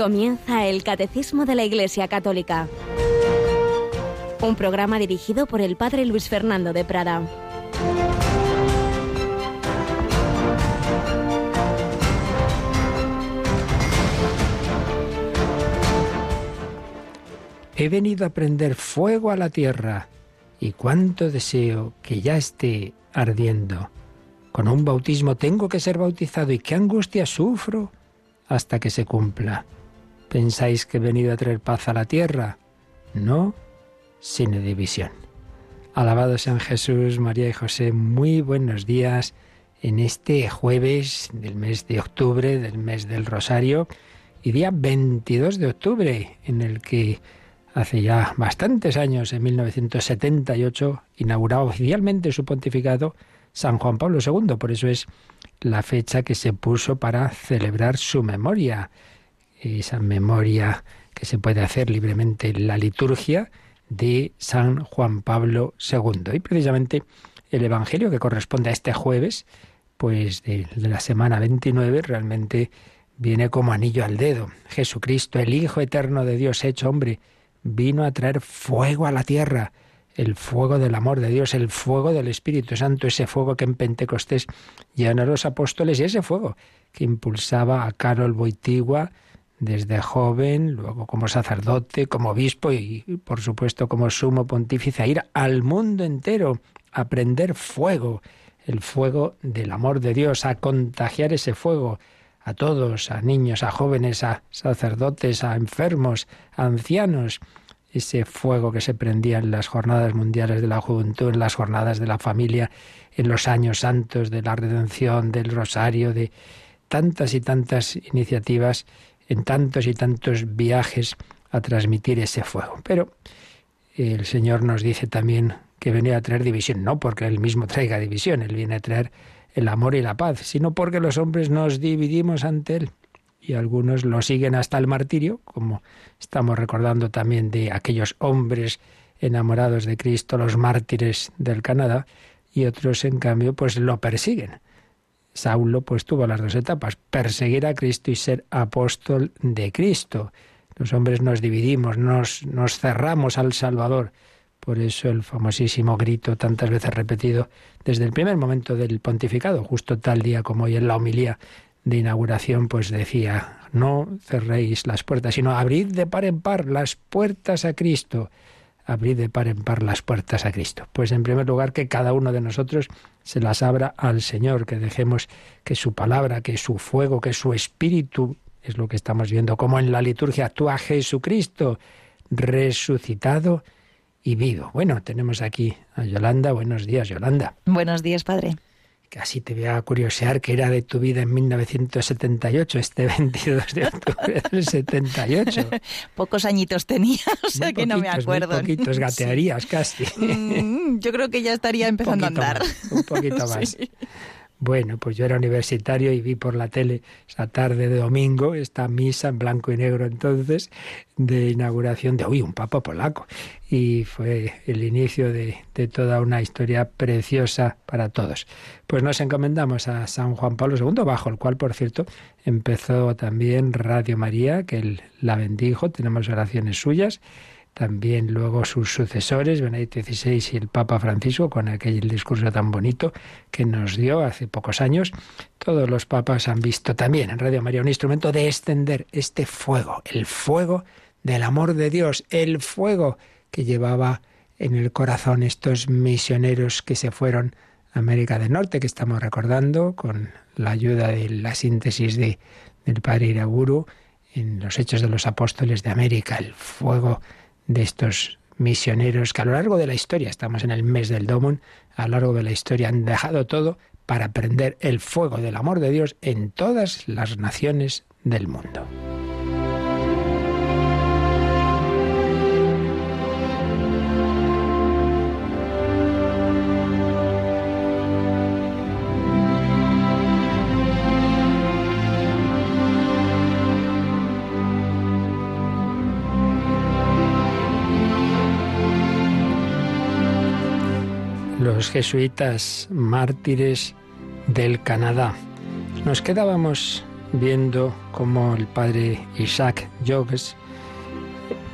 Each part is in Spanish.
Comienza el Catecismo de la Iglesia Católica, un programa dirigido por el Padre Luis Fernando de Prada. He venido a prender fuego a la tierra y cuánto deseo que ya esté ardiendo. Con un bautismo tengo que ser bautizado y qué angustia sufro hasta que se cumpla. ¿Pensáis que he venido a traer paz a la tierra? No, sino división. Alabado sean Jesús, María y José, muy buenos días en este jueves del mes de octubre, del mes del Rosario, y día 22 de octubre, en el que hace ya bastantes años, en 1978, inauguraba oficialmente su pontificado San Juan Pablo II. Por eso es la fecha que se puso para celebrar su memoria. Esa memoria que se puede hacer libremente en la liturgia de San Juan Pablo II. Y precisamente el Evangelio que corresponde a este jueves, pues de, la semana 29, realmente viene como anillo al dedo. Jesucristo, el Hijo eterno de Dios hecho hombre, vino a traer fuego a la tierra, el fuego del amor de Dios, el fuego del Espíritu Santo, ese fuego que en Pentecostés llenan a los apóstoles y ese fuego que impulsaba a Carol Boitigua desde joven, luego como sacerdote, como obispo y por supuesto como sumo pontífice a ir al mundo entero a prender fuego, el fuego del amor de Dios, a contagiar ese fuego a todos, a niños, a jóvenes, a sacerdotes, a enfermos, a ancianos, ese fuego que se prendía en las jornadas mundiales de la juventud, en las jornadas de la familia, en los años santos de la redención, del rosario, de tantas y tantas iniciativas, en tantos y tantos viajes a transmitir ese fuego. Pero el Señor nos dice también que venía a traer división, no porque Él mismo traiga división, Él viene a traer el amor y la paz, sino porque los hombres nos dividimos ante Él y algunos lo siguen hasta el martirio, como estamos recordando también de aquellos hombres enamorados de Cristo, los mártires del Canadá, y otros en cambio pues lo persiguen. Saulo pues tuvo las dos etapas, perseguir a Cristo y ser apóstol de Cristo. Los hombres nos dividimos, nos, nos cerramos al Salvador. Por eso el famosísimo grito tantas veces repetido desde el primer momento del pontificado, justo tal día como hoy en la homilía de inauguración, pues decía, no cerréis las puertas, sino abrid de par en par las puertas a Cristo. Abrid de par en par las puertas a Cristo. Pues en primer lugar que cada uno de nosotros se las abra al Señor, que dejemos que su palabra, que su fuego, que su espíritu, es lo que estamos viendo, como en la liturgia actúa Jesucristo, resucitado y vivo. Bueno, tenemos aquí a Yolanda. Buenos días, Yolanda. Buenos días, Padre. Casi te voy a curiosear qué era de tu vida en 1978, este 22 de octubre del 78. Pocos añitos tenía, o sea que no me acuerdo. Muy poquitos, gatearías casi. Mm, yo creo que ya estaría empezando a andar. un poquito más. Sí. Bueno, pues yo era universitario y vi por la tele esa tarde de domingo esta misa en blanco y negro entonces de inauguración de, uy, un papa polaco. Y fue el inicio de, de toda una historia preciosa para todos. Pues nos encomendamos a San Juan Pablo II, bajo el cual, por cierto, empezó también Radio María, que él la bendijo, tenemos oraciones suyas también luego sus sucesores, Benedicto XVI y el Papa Francisco, con aquel discurso tan bonito que nos dio hace pocos años. Todos los papas han visto también en Radio María un instrumento de extender este fuego, el fuego del amor de Dios, el fuego que llevaba en el corazón estos misioneros que se fueron a América del Norte, que estamos recordando con la ayuda de la síntesis de, del padre Iraguru en los Hechos de los Apóstoles de América, el fuego de estos misioneros que a lo largo de la historia, estamos en el mes del Domon, a lo largo de la historia han dejado todo para prender el fuego del amor de Dios en todas las naciones del mundo. Los jesuitas mártires del Canadá. Nos quedábamos viendo cómo el padre Isaac Jogues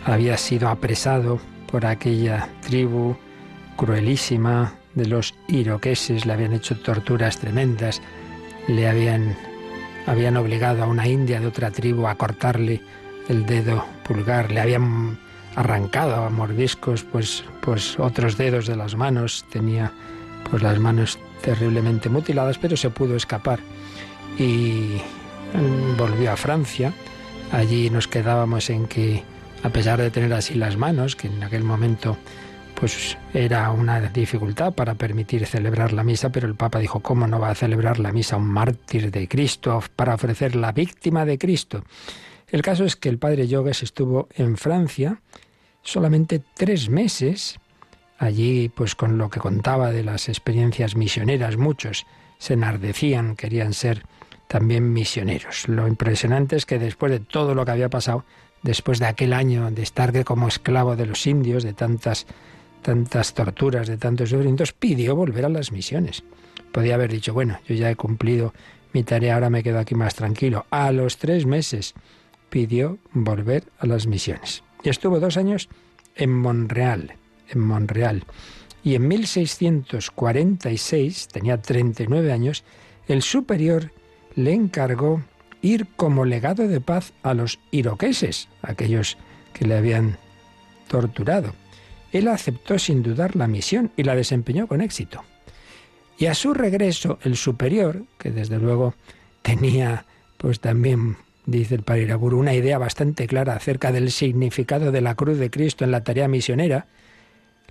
había sido apresado por aquella tribu cruelísima de los iroqueses, le habían hecho torturas tremendas, le habían, habían obligado a una india de otra tribu a cortarle el dedo pulgar, le habían arrancado a mordiscos pues, pues otros dedos de las manos, tenía pues las manos terriblemente mutiladas, pero se pudo escapar y volvió a Francia. Allí nos quedábamos en que a pesar de tener así las manos, que en aquel momento pues era una dificultad para permitir celebrar la misa, pero el Papa dijo, ¿cómo no va a celebrar la misa un mártir de Cristo para ofrecer la víctima de Cristo? El caso es que el padre Yogues estuvo en Francia solamente tres meses. Allí, pues con lo que contaba de las experiencias misioneras, muchos se enardecían, querían ser también misioneros. Lo impresionante es que después de todo lo que había pasado, después de aquel año de estar como esclavo de los indios, de tantas, tantas torturas, de tantos sufrimientos, pidió volver a las misiones. Podía haber dicho, bueno, yo ya he cumplido mi tarea, ahora me quedo aquí más tranquilo. A los tres meses pidió volver a las misiones. Y estuvo dos años en Monreal, en Monreal. Y en 1646, tenía 39 años, el superior le encargó ir como legado de paz a los iroqueses, aquellos que le habían torturado. Él aceptó sin dudar la misión y la desempeñó con éxito. Y a su regreso, el superior, que desde luego tenía pues también dice el padre una idea bastante clara acerca del significado de la cruz de Cristo en la tarea misionera,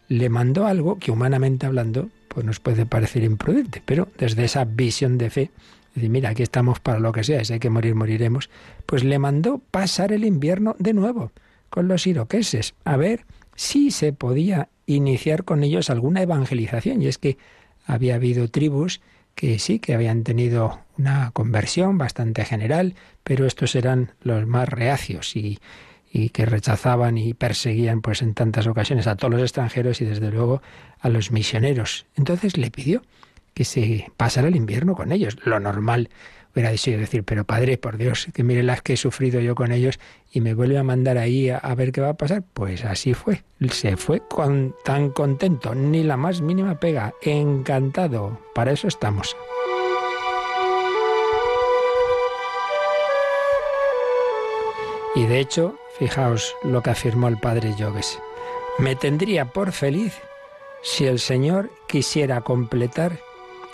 le mandó algo que humanamente hablando pues nos puede parecer imprudente, pero desde esa visión de fe, decir, mira, aquí estamos para lo que sea, si hay que morir, moriremos, pues le mandó pasar el invierno de nuevo con los iroqueses, a ver si se podía iniciar con ellos alguna evangelización. Y es que había habido tribus que sí, que habían tenido una conversión bastante general, pero estos eran los más reacios y, y que rechazaban y perseguían pues en tantas ocasiones a todos los extranjeros y desde luego a los misioneros. Entonces le pidió que se pasara el invierno con ellos. Lo normal hubiera dicho decir, pero padre, por Dios, que mire las que he sufrido yo con ellos y me vuelve a mandar ahí a, ver qué va a pasar. Pues así fue. Se fue tan contento, ni la más mínima pega. Encantado. Para eso estamos. Y de hecho, fijaos lo que afirmó el padre Yogues. Me tendría por feliz si el Señor quisiera completar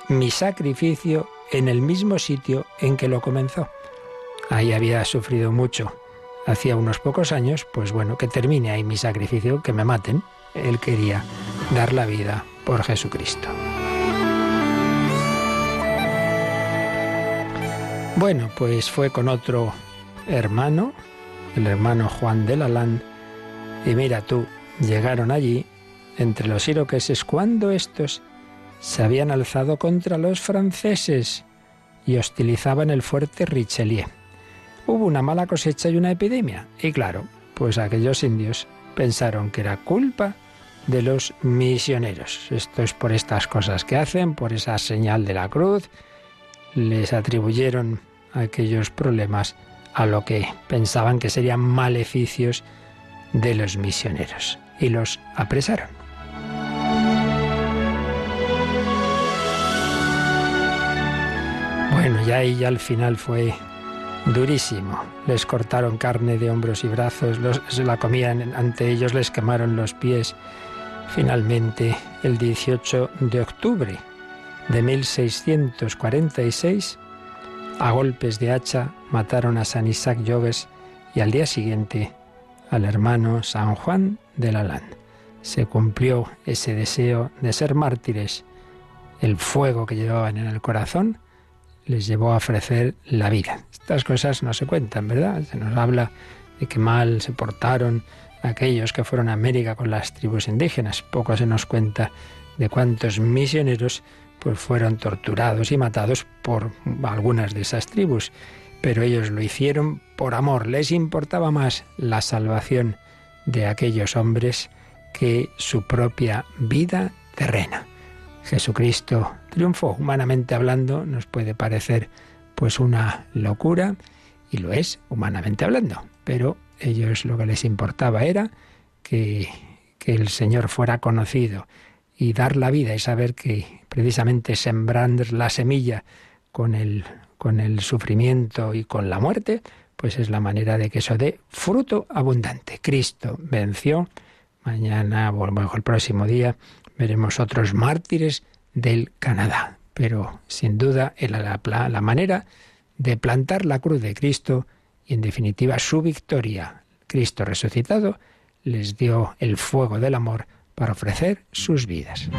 mi sacrificio en el mismo sitio en que lo comenzó. Ahí había sufrido mucho. Hacía unos pocos años, pues bueno, que termine ahí mi sacrificio, que me maten. Él quería dar la vida por Jesucristo. Bueno, pues fue con otro hermano, el hermano Juan de Lalán, y mira tú, llegaron allí, entre los iroqueses, cuando estos se habían alzado contra los franceses y hostilizaban el fuerte Richelieu. Hubo una mala cosecha y una epidemia, y claro, pues aquellos indios pensaron que era culpa de los misioneros. Esto es por estas cosas que hacen, por esa señal de la cruz. Les atribuyeron aquellos problemas a lo que pensaban que serían maleficios de los misioneros y los apresaron. Bueno, ya ahí ya al final fue durísimo. Les cortaron carne de hombros y brazos, se la comían ante ellos, les quemaron los pies. Finalmente, el 18 de octubre de 1646, a golpes de hacha mataron a San Isaac Yogues y al día siguiente al hermano San Juan de la Se cumplió ese deseo de ser mártires. El fuego que llevaban en el corazón les llevó a ofrecer la vida. Estas cosas no se cuentan, ¿verdad? Se nos habla de que mal se portaron aquellos que fueron a América con las tribus indígenas. Poco se nos cuenta de cuántos misioneros pues fueron torturados y matados por algunas de esas tribus, pero ellos lo hicieron por amor, les importaba más la salvación de aquellos hombres que su propia vida terrena. Jesucristo triunfó. Humanamente hablando, nos puede parecer pues una locura, y lo es, humanamente hablando, pero ellos lo que les importaba era que, que el Señor fuera conocido y dar la vida y saber que precisamente sembrando la semilla con el, con el sufrimiento y con la muerte, pues es la manera de que eso dé fruto abundante. Cristo venció. Mañana, o mejor el próximo día, veremos otros mártires del Canadá. Pero sin duda la, la, la manera de plantar la cruz de Cristo y en definitiva su victoria. Cristo resucitado les dio el fuego del amor para ofrecer sus vidas.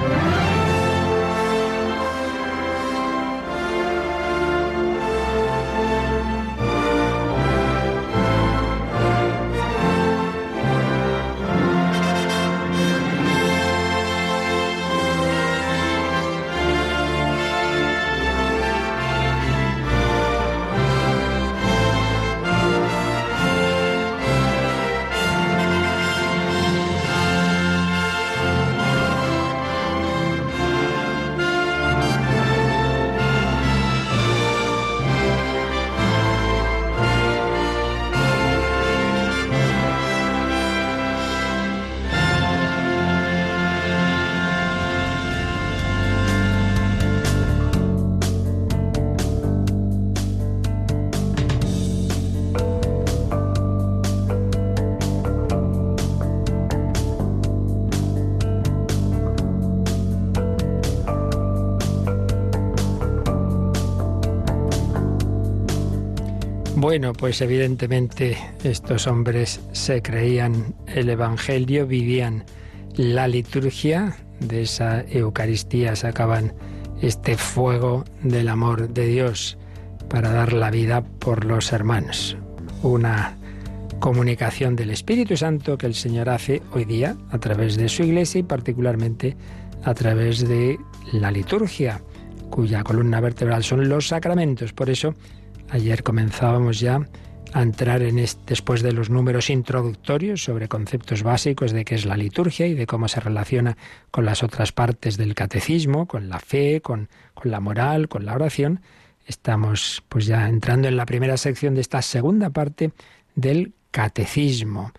Bueno, pues evidentemente estos hombres se creían el Evangelio, vivían la liturgia, de esa Eucaristía sacaban este fuego del amor de Dios para dar la vida por los hermanos. Una comunicación del Espíritu Santo que el Señor hace hoy día a través de su iglesia y particularmente a través de la liturgia, cuya columna vertebral son los sacramentos. Por eso, Ayer comenzábamos ya a entrar en este, después de los números introductorios sobre conceptos básicos de qué es la liturgia y de cómo se relaciona con las otras partes del catecismo, con la fe, con, con la moral, con la oración. Estamos pues ya entrando en la primera sección de esta segunda parte del catecismo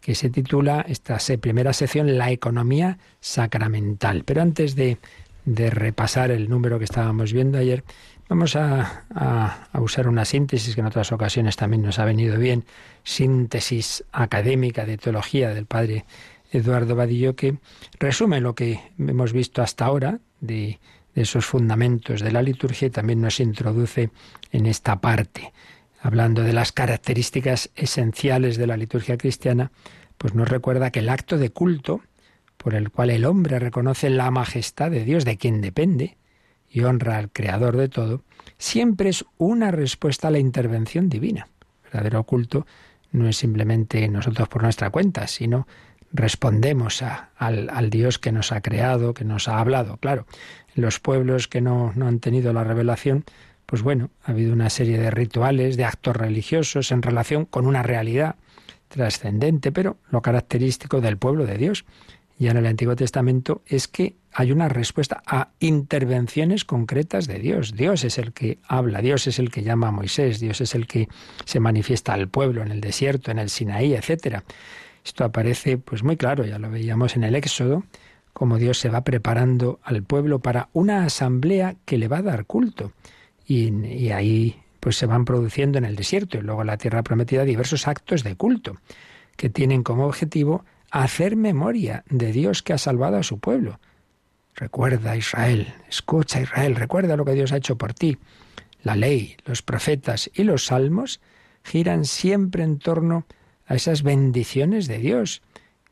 que se titula esta primera sección La economía sacramental. Pero antes de, de repasar el número que estábamos viendo ayer, Vamos a, usar una síntesis que en otras ocasiones también nos ha venido bien, síntesis académica de teología del padre Eduardo Vadillo, que resume lo que hemos visto hasta ahora de, de esos fundamentos de la liturgia y también nos introduce en esta parte. Hablando de las características esenciales de la liturgia cristiana, pues nos recuerda que el acto de culto, por el cual el hombre reconoce la majestad de Dios, de quien depende, y honra al Creador de todo, siempre es una respuesta a la intervención divina. El verdadero culto no es simplemente nosotros por nuestra cuenta, sino respondemos al, al, Dios que nos ha creado, que nos ha hablado. Claro, los pueblos que no, no han tenido la revelación, pues bueno, ha habido una serie de rituales, de actos religiosos en relación con una realidad trascendente, pero lo característico del pueblo de Dios ya en el Antiguo Testamento es que hay una respuesta a intervenciones concretas de Dios. Dios es el que habla, Dios es el que llama a Moisés, Dios es el que se manifiesta al pueblo en el desierto, en el Sinaí, etcétera. Esto aparece pues muy claro, ya lo veíamos en el Éxodo, como Dios se va preparando al pueblo para una asamblea que le va a dar culto. Y, y ahí pues se van produciendo en el desierto y luego en la tierra prometida diversos actos de culto que tienen como objetivo hacer memoria de Dios que ha salvado a su pueblo. Recuerda Israel, escucha Israel, recuerda lo que Dios ha hecho por ti. La ley, los profetas y los salmos giran siempre en torno a esas bendiciones de Dios,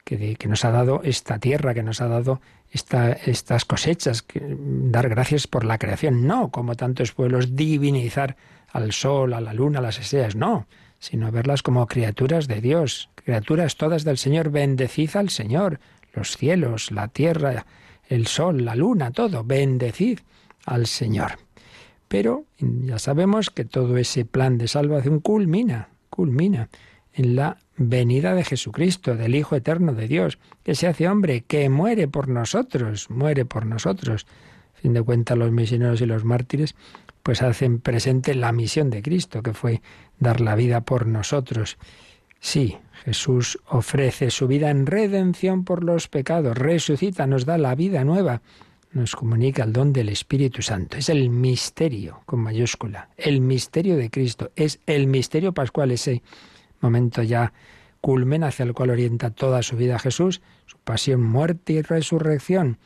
que, nos ha dado esta tierra, que nos ha dado esta, estas cosechas, dar gracias por la creación. No, como tantos pueblos, divinizar al sol, a la luna, a las estrellas, no sino verlas como criaturas de Dios, criaturas todas del Señor. Bendecid al Señor, los cielos, la tierra, el sol, la luna, todo. Bendecid al Señor. Pero ya sabemos que todo ese plan de salvación culmina, culmina en la venida de Jesucristo, del Hijo Eterno de Dios, que se hace hombre, que muere por nosotros, muere por nosotros. A fin de cuentas, los misioneros y los mártires pues hacen presente la misión de Cristo, que fue dar la vida por nosotros. Sí, Jesús ofrece su vida en redención por los pecados, resucita, nos da la vida nueva, nos comunica el don del Espíritu Santo. Es el misterio, con mayúscula, el misterio de Cristo, es el misterio pascual, ese momento ya culmen hacia el cual orienta toda su vida Jesús, su pasión, muerte y resurrección,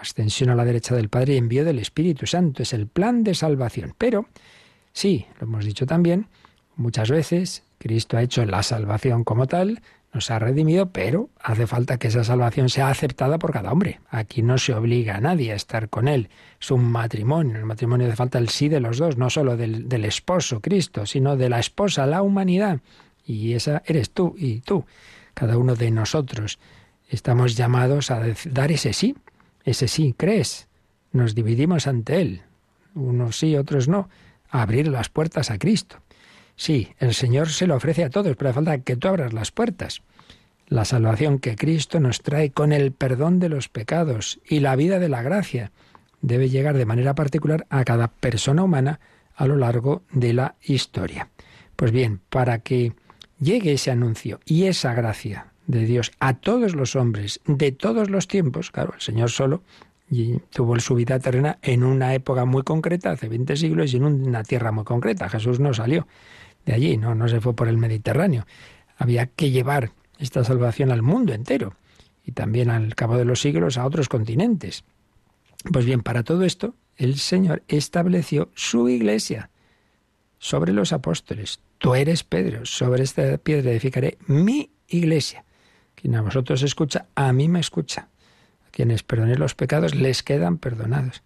ascensión a la derecha del Padre y envío del Espíritu Santo. Es el plan de salvación. Pero, sí, lo hemos dicho también, muchas veces Cristo ha hecho la salvación como tal, nos ha redimido, pero hace falta que esa salvación sea aceptada por cada hombre. Aquí no se obliga a nadie a estar con él. Es un matrimonio. El matrimonio hace falta el sí de los dos, no solo del, del esposo, Cristo, sino de la esposa, la humanidad. Y esa eres tú y tú. Cada uno de nosotros estamos llamados a dar ese sí. Ese sí, crees. Nos dividimos ante Él. Unos sí, otros no. A abrir las puertas a Cristo. Sí, el Señor se lo ofrece a todos, pero falta que tú abras las puertas. La salvación que Cristo nos trae con el perdón de los pecados y la vida de la gracia debe llegar de manera particular a cada persona humana a lo largo de la historia. Pues bien, para que llegue ese anuncio y esa gracia de Dios a todos los hombres de todos los tiempos, claro, el Señor solo tuvo su vida terrena en una época muy concreta, hace 20 siglos, y en una tierra muy concreta. Jesús no salió de allí, no, no se fue por el Mediterráneo. Había que llevar esta salvación al mundo entero y también al cabo de los siglos a otros continentes. Pues bien, para todo esto, el Señor estableció su iglesia sobre los apóstoles. Tú eres Pedro, sobre esta piedra edificaré mi iglesia. Quien a vosotros escucha, a mí me escucha. A quienes perdonéis los pecados, les quedan perdonados.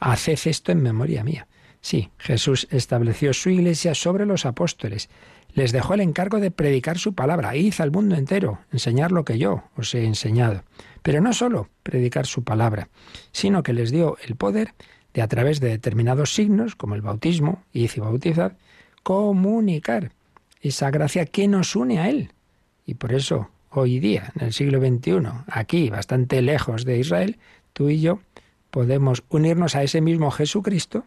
Haced esto en memoria mía. Sí, Jesús estableció su iglesia sobre los apóstoles. Les dejó el encargo de predicar su palabra. Id al mundo entero, enseñar lo que yo os he enseñado. Pero no solo predicar su palabra, sino que les dio el poder de a través de determinados signos, como el bautismo, id y bautizad, comunicar esa gracia que nos une a Él. Y por eso, hoy día, en el siglo XXI, aquí, bastante lejos de Israel, tú y yo podemos unirnos a ese mismo Jesucristo,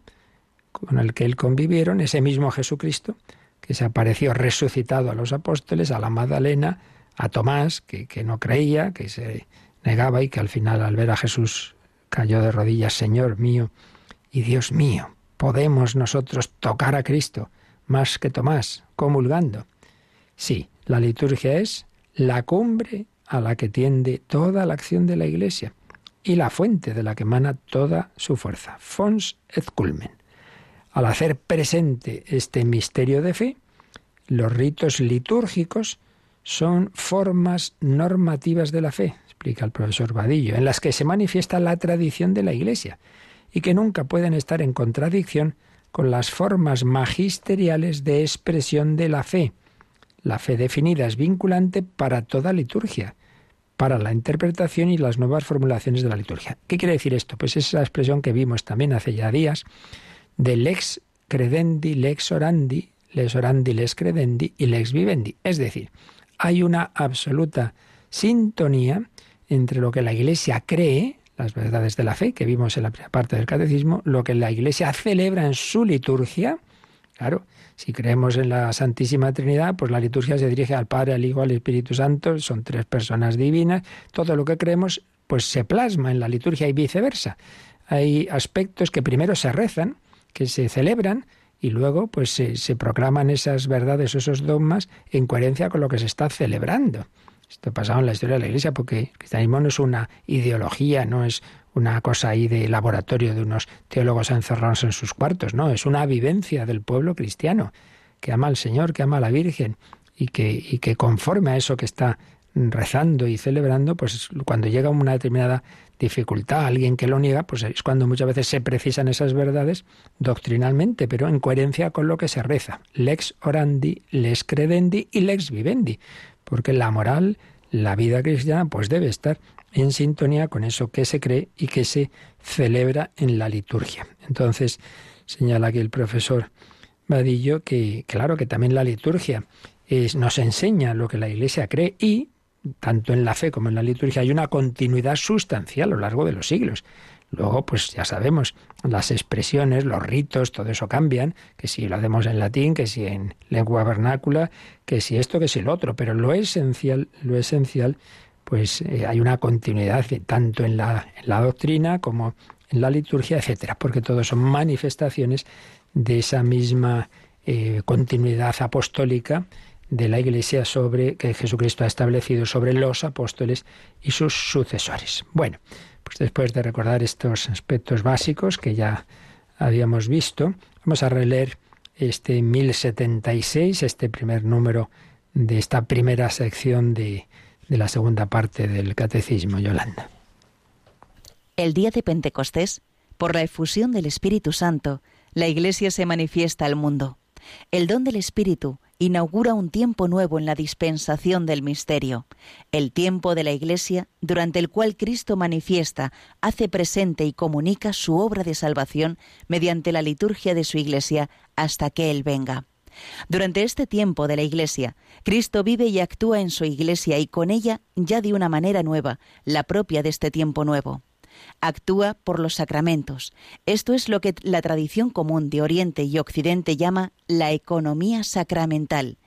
con el que él convivieron, ese mismo Jesucristo, que se apareció resucitado a los apóstoles, a la Magdalena, a Tomás, que, que no creía, que se negaba y que al final al ver a Jesús cayó de rodillas, Señor mío y Dios mío. Podemos nosotros tocar a Cristo más que Tomás, comulgando. Sí, la liturgia es la cumbre a la que tiende toda la acción de la Iglesia y la fuente de la que emana toda su fuerza. Fons et culmen. Al hacer presente este misterio de fe, los ritos litúrgicos son formas normativas de la fe, explica el profesor Vadillo, en las que se manifiesta la tradición de la Iglesia y que nunca pueden estar en contradicción con las formas magisteriales de expresión de la fe. La fe definida es vinculante para toda liturgia, para la interpretación y las nuevas formulaciones de la liturgia. ¿Qué quiere decir esto? Pues esa expresión que vimos también hace ya días de lex credendi, lex orandi, lex orandi, lex credendi y lex vivendi. Es decir, hay una absoluta sintonía entre lo que la Iglesia cree, las verdades de la fe que vimos en la primera parte del catecismo, lo que la Iglesia celebra en su liturgia. Claro, si creemos en la Santísima Trinidad, pues la liturgia se dirige al Padre, al Hijo, al Espíritu Santo, son tres personas divinas, todo lo que creemos pues se plasma en la liturgia y viceversa. Hay aspectos que primero se rezan, que se celebran y luego pues se, se proclaman esas verdades, esos dogmas en coherencia con lo que se está celebrando. Esto pasado en la historia de la Iglesia porque el cristianismo no es una ideología, no es una cosa ahí de laboratorio de unos teólogos encerrados en sus cuartos, no, es una vivencia del pueblo cristiano que ama al Señor, que ama a la Virgen y que, y que conforme a eso que está rezando y celebrando, pues cuando llega una determinada dificultad, alguien que lo niega, pues es cuando muchas veces se precisan esas verdades doctrinalmente, pero en coherencia con lo que se reza. Lex orandi, lex credendi y lex vivendi, porque la moral, la vida cristiana, pues debe estar en sintonía con eso que se cree y que se celebra en la liturgia. Entonces, señala aquí el profesor Vadillo que, claro, que también la liturgia es, nos enseña lo que la Iglesia cree y tanto en la fe como en la liturgia, hay una continuidad sustancial a lo largo de los siglos. Luego, pues ya sabemos, las expresiones, los ritos, todo eso cambian, que si lo hacemos en latín, que si en lengua vernácula, que si esto, que si lo otro, pero lo esencial, lo esencial, pues eh, hay una continuidad tanto en la, en la doctrina como en la liturgia, etcétera, porque todo son manifestaciones de esa misma eh, continuidad apostólica de la Iglesia sobre que Jesucristo ha establecido sobre los apóstoles y sus sucesores. Bueno, pues después de recordar estos aspectos básicos que ya habíamos visto, vamos a releer este 1076, este primer número de esta primera sección de, de la segunda parte del Catecismo, Yolanda. El día de Pentecostés, por la efusión del Espíritu Santo, la Iglesia se manifiesta al mundo. El don del Espíritu inaugura un tiempo nuevo en la dispensación del misterio, el tiempo de la Iglesia durante el cual Cristo manifiesta, hace presente y comunica su obra de salvación mediante la liturgia de su Iglesia hasta que Él venga. Durante este tiempo de la Iglesia, Cristo vive y actúa en su Iglesia y con ella ya de una manera nueva, la propia de este tiempo nuevo actúa por los sacramentos. Esto es lo que la tradición común de Oriente y Occidente llama la economía sacramental.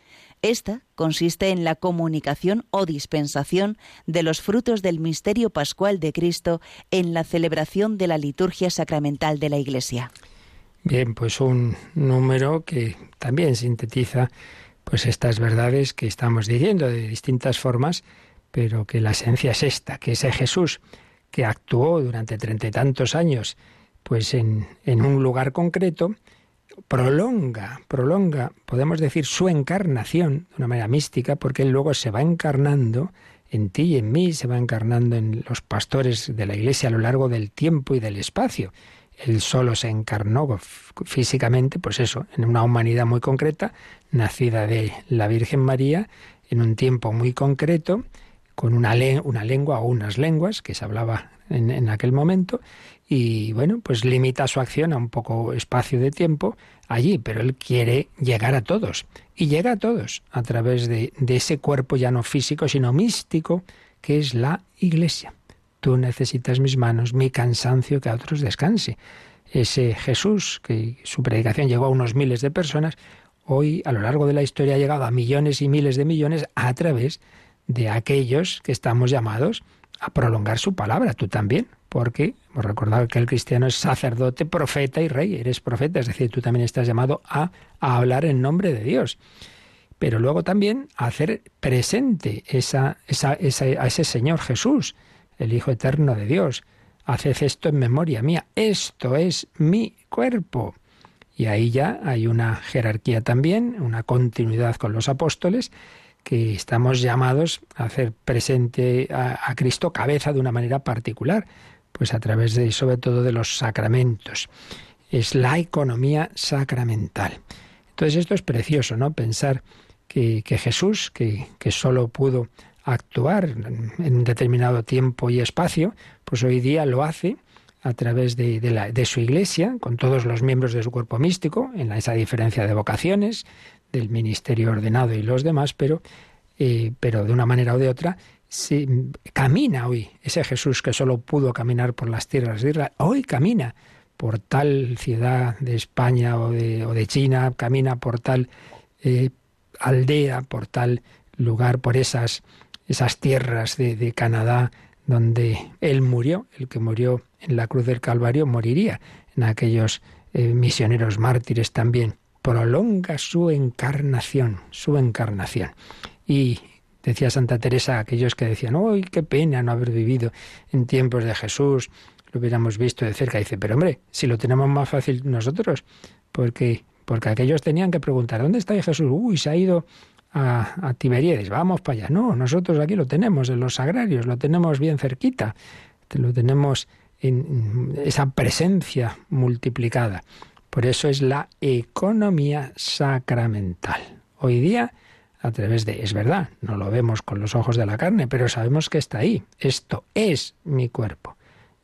Esta consiste en la comunicación o dispensación de los frutos del misterio pascual de Cristo en la celebración de la liturgia sacramental de la Iglesia. Bien, pues un número que también sintetiza pues estas verdades que estamos diciendo de distintas formas, pero que la esencia es esta, que ese Jesús que actuó durante treinta y tantos años pues en, en un lugar concreto, prolonga, prolonga, podemos decir, su encarnación de una manera mística, porque él luego se va encarnando en ti y en mí, se va encarnando en los pastores de la Iglesia a lo largo del tiempo y del espacio. Él solo se encarnó físicamente, pues eso, en una humanidad muy concreta, nacida de la Virgen María, en un tiempo muy concreto, con una, una lengua o unas lenguas que se hablaba en, en, aquel momento y bueno, pues limita su acción a un poco espacio de tiempo allí, pero él quiere llegar a todos y llega a todos a través de, de ese cuerpo ya no físico sino místico que es la iglesia. Tú necesitas mis manos, mi cansancio, que a otros descanse. Ese Jesús, que su predicación llegó a unos miles de personas, hoy a lo largo de la historia ha llegado a millones y miles de millones a través de aquellos que estamos llamados a prolongar su palabra, tú también, porque hemos recordado que el cristiano es sacerdote, profeta y rey, eres profeta, es decir, tú también estás llamado a, a hablar en nombre de Dios. Pero luego también a hacer presente esa, esa, esa, a ese Señor Jesús, el Hijo Eterno de Dios. Haced esto en memoria mía, esto es mi cuerpo. Y ahí ya hay una jerarquía también, una continuidad con los apóstoles, que estamos llamados a hacer presente a, Cristo cabeza de una manera particular, pues a través de, sobre todo, de los sacramentos. Es la economía sacramental. Entonces esto es precioso, ¿no? Pensar que, Jesús, que, que solo pudo actuar en determinado tiempo y espacio, pues hoy día lo hace a través de, la, de, su iglesia, con todos los miembros de su cuerpo místico, en esa diferencia de vocaciones, del ministerio ordenado y los demás, pero, eh, pero de una manera o de otra, se, camina hoy ese Jesús que solo pudo caminar por las tierras de Israel, hoy camina por tal ciudad de España o de, China, camina por tal eh, aldea, por tal lugar, por esas, esas tierras de Canadá donde él murió, el que murió en la cruz del Calvario moriría en aquellos eh, misioneros mártires también prolonga su encarnación, su encarnación. Y decía Santa Teresa aquellos que decían, ¡ay, qué pena no haber vivido en tiempos de Jesús! Lo hubiéramos visto de cerca. dice, pero hombre, si lo tenemos más fácil nosotros, porque, porque aquellos tenían que preguntar, ¿dónde está Jesús? Uy, se ha ido a, a Tiberíades, vamos para allá. No, nosotros aquí lo tenemos, en los sagrarios, lo tenemos bien cerquita, lo tenemos esa presencia multiplicada. Por eso es la economía sacramental. Hoy día, a través de, es verdad, no lo vemos con los ojos de la carne, pero sabemos que está ahí. Esto es mi cuerpo.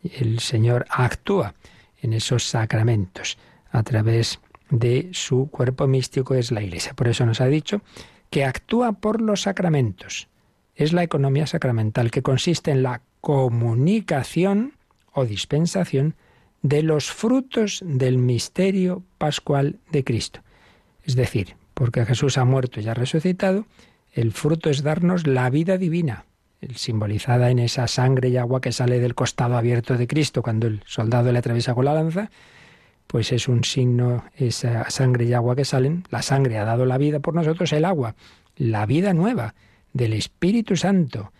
El Señor actúa en esos sacramentos a través de su cuerpo místico es la Iglesia. Por eso nos ha dicho que actúa por los sacramentos. es la economía sacramental, que consiste en la comunicación o dispensación de los frutos del misterio pascual de Cristo. Es decir, porque Jesús ha muerto y ha resucitado, el fruto es darnos la vida divina, simbolizada en esa sangre y agua que sale del costado abierto de Cristo cuando el soldado le atraviesa con la lanza, pues es un signo, esa sangre y agua que salen, la sangre ha dado la vida por nosotros, el agua, la vida nueva del Espíritu Santo.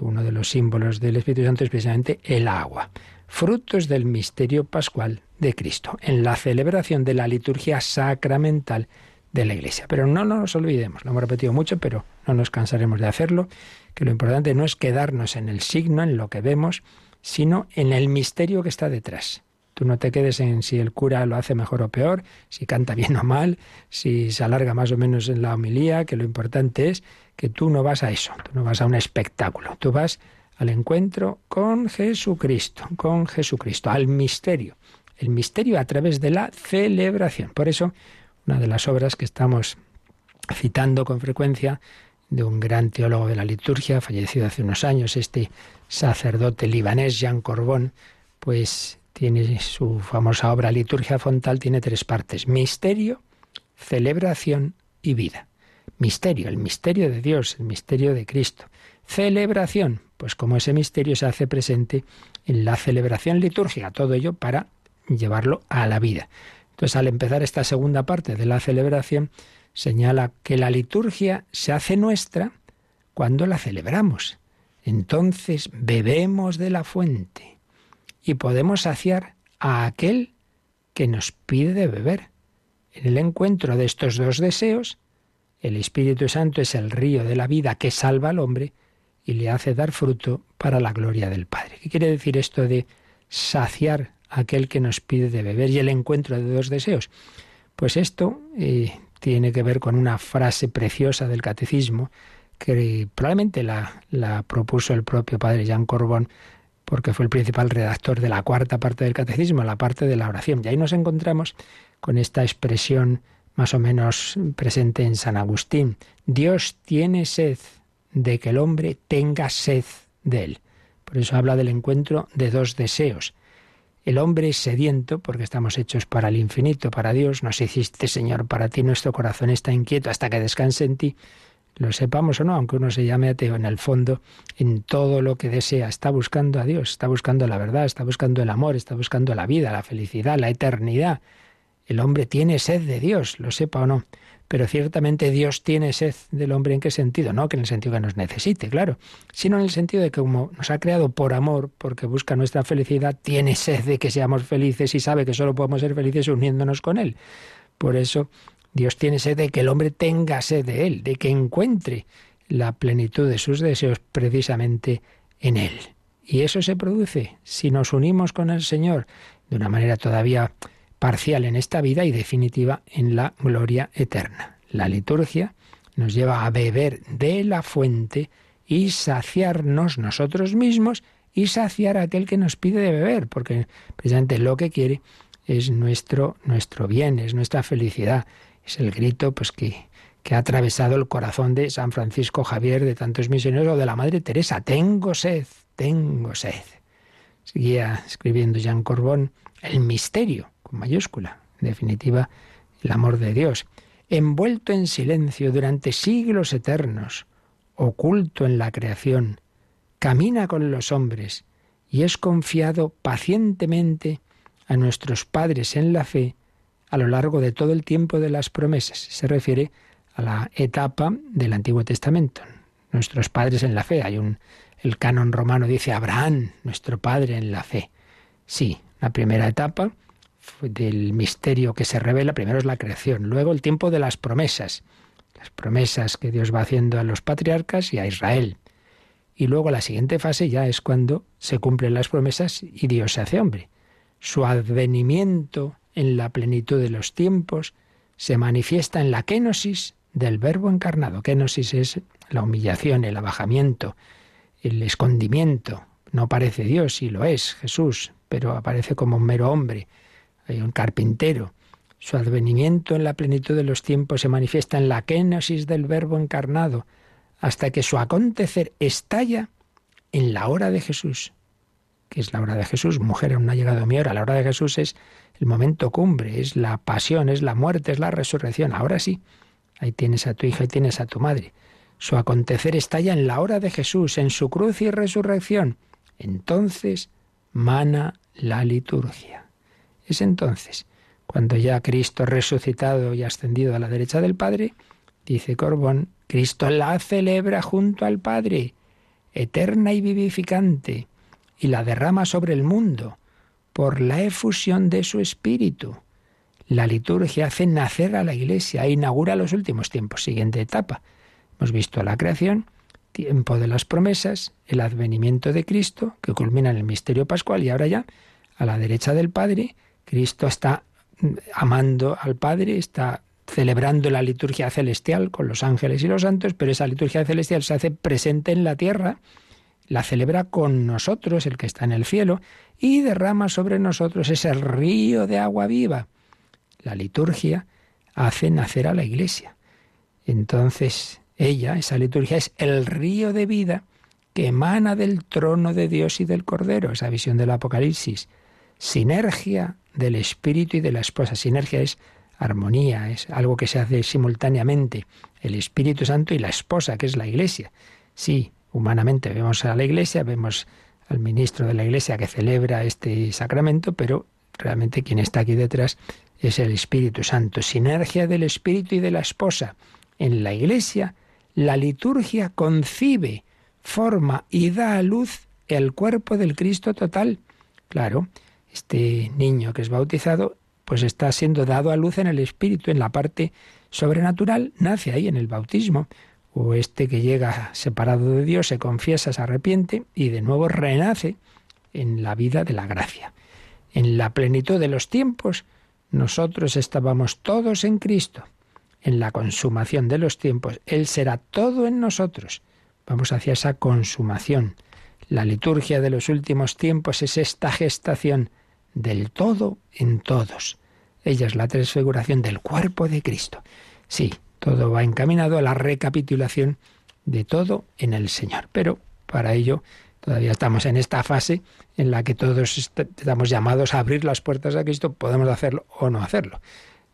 Uno de los símbolos del Espíritu Santo es precisamente el agua. Frutos del misterio pascual de Cristo, en la celebración de la liturgia sacramental de la Iglesia. Pero no nos olvidemos, lo hemos repetido mucho, pero no nos cansaremos de hacerlo, que lo importante no es quedarnos en el signo, en lo que vemos, sino en el misterio que está detrás. Tú no te quedes en si el cura lo hace mejor o peor, si canta bien o mal, si se alarga más o menos en la homilía, que lo importante es que tú no vas a eso, tú no vas a un espectáculo, tú vas al encuentro con Jesucristo, con Jesucristo, al misterio. El misterio a través de la celebración. Por eso, una de las obras que estamos citando con frecuencia de un gran teólogo de la liturgia, fallecido hace unos años, este sacerdote libanés, Jean Corbón, pues tiene su famosa obra Liturgia Fontal, tiene tres partes, misterio, celebración y vida. Misterio, el misterio de Dios, el misterio de Cristo. Celebración, pues como ese misterio se hace presente en la celebración litúrgica, todo ello para llevarlo a la vida. Entonces, al empezar esta segunda parte de la celebración, señala que la liturgia se hace nuestra cuando la celebramos. Entonces bebemos de la fuente y podemos saciar a aquel que nos pide de beber. En el encuentro de estos dos deseos, el Espíritu Santo es el río de la vida que salva al hombre y le hace dar fruto para la gloria del Padre. ¿Qué quiere decir esto de saciar a aquel que nos pide de beber y el encuentro de dos deseos? Pues esto eh, tiene que ver con una frase preciosa del catecismo que probablemente la, la propuso el propio padre Jean Corbón porque fue el principal redactor de la cuarta parte del catecismo, la parte de la oración. Y ahí nos encontramos con esta expresión más o menos presente en San Agustín. Dios tiene sed de que el hombre tenga sed de él. Por eso habla del encuentro de dos deseos. El hombre es sediento porque estamos hechos para el infinito, para Dios. Nos hiciste, Señor, para ti nuestro corazón está inquieto hasta que descanse en ti. Lo sepamos o no, aunque uno se llame ateo, en el fondo, en todo lo que desea, está buscando a Dios, está buscando la verdad, está buscando el amor, está buscando la vida, la felicidad, la eternidad. El hombre tiene sed de Dios, lo sepa o no. Pero ciertamente Dios tiene sed del hombre en qué sentido, no que en el sentido que nos necesite, claro, sino en el sentido de que como nos ha creado por amor, porque busca nuestra felicidad, tiene sed de que seamos felices y sabe que solo podemos ser felices uniéndonos con Él. Por eso Dios tiene sed de que el hombre tenga sed de Él, de que encuentre la plenitud de sus deseos precisamente en Él. Y eso se produce si nos unimos con el Señor de una manera todavía parcial en esta vida y definitiva en la gloria eterna. La liturgia nos lleva a beber de la fuente y saciarnos nosotros mismos y saciar a aquel que nos pide de beber, porque precisamente lo que quiere es nuestro, nuestro bien, es nuestra felicidad, es el grito pues que, que ha atravesado el corazón de San Francisco Javier, de tantos misioneros, o de la Madre Teresa. Tengo sed, tengo sed. Seguía escribiendo Jean Corbón, el misterio mayúscula. En definitiva, el amor de Dios, envuelto en silencio durante siglos eternos, oculto en la creación, camina con los hombres y es confiado pacientemente a nuestros padres en la fe a lo largo de todo el tiempo de las promesas. Se refiere a la etapa del Antiguo Testamento. Nuestros padres en la fe. Hay un el canon romano dice Abraham, nuestro padre en la fe. Sí, la primera etapa del misterio que se revela, primero es la creación, luego el tiempo de las promesas, las promesas que Dios va haciendo a los patriarcas y a Israel. Y luego la siguiente fase ya es cuando se cumplen las promesas y Dios se hace hombre. Su advenimiento en la plenitud de los tiempos se manifiesta en la kenosis del verbo encarnado. Kenosis es la humillación, el abajamiento, el escondimiento. No parece Dios, y lo es Jesús, pero aparece como un mero hombre hay un carpintero. Su advenimiento en la plenitud de los tiempos se manifiesta en la kénosis del Verbo encarnado, hasta que su acontecer estalla en la hora de Jesús. que es la hora de Jesús? Mujer, aún no ha llegado mi hora. La hora de Jesús es el momento cumbre, es la pasión, es la muerte, es la resurrección. Ahora sí, ahí tienes a tu hija y tienes a tu madre. Su acontecer estalla en la hora de Jesús, en su cruz y resurrección. Entonces mana la liturgia. Es entonces cuando ya Cristo resucitado y ascendido a la derecha del Padre, dice Corbón, Cristo la celebra junto al Padre, eterna y vivificante, y la derrama sobre el mundo por la efusión de su espíritu. La liturgia hace nacer a la Iglesia e inaugura los últimos tiempos, siguiente etapa. Hemos visto la creación, tiempo de las promesas, el advenimiento de Cristo, que culmina en el misterio pascual, y ahora ya, a la derecha del Padre, Cristo está amando al Padre, está celebrando la liturgia celestial con los ángeles y los santos, pero esa liturgia celestial se hace presente en la tierra, la celebra con nosotros, el que está en el cielo, y derrama sobre nosotros ese río de agua viva. La liturgia hace nacer a la iglesia. Entonces, ella, esa liturgia, es el río de vida que emana del trono de Dios y del Cordero, esa visión del Apocalipsis. Sinergia del Espíritu y de la esposa. Sinergia es armonía, es algo que se hace simultáneamente. El Espíritu Santo y la esposa, que es la Iglesia. Sí, humanamente vemos a la Iglesia, vemos al ministro de la Iglesia que celebra este sacramento, pero realmente quien está aquí detrás es el Espíritu Santo. Sinergia del Espíritu y de la esposa. En la Iglesia, la liturgia concibe, forma y da a luz el cuerpo del Cristo total. Claro, este niño que es bautizado, pues está siendo dado a luz en el Espíritu, en la parte sobrenatural, nace ahí en el bautismo. O este que llega separado de Dios, se confiesa, se arrepiente y de nuevo renace en la vida de la gracia. En la plenitud de los tiempos, nosotros estábamos todos en Cristo. En la consumación de los tiempos, Él será todo en nosotros. Vamos hacia esa consumación. La liturgia de los últimos tiempos es esta gestación del todo en todos. Ella es la transfiguración del cuerpo de Cristo. Sí, todo va encaminado a la recapitulación de todo en el Señor. Pero para ello todavía estamos en esta fase en la que todos estamos llamados a abrir las puertas a Cristo. Podemos hacerlo o no hacerlo.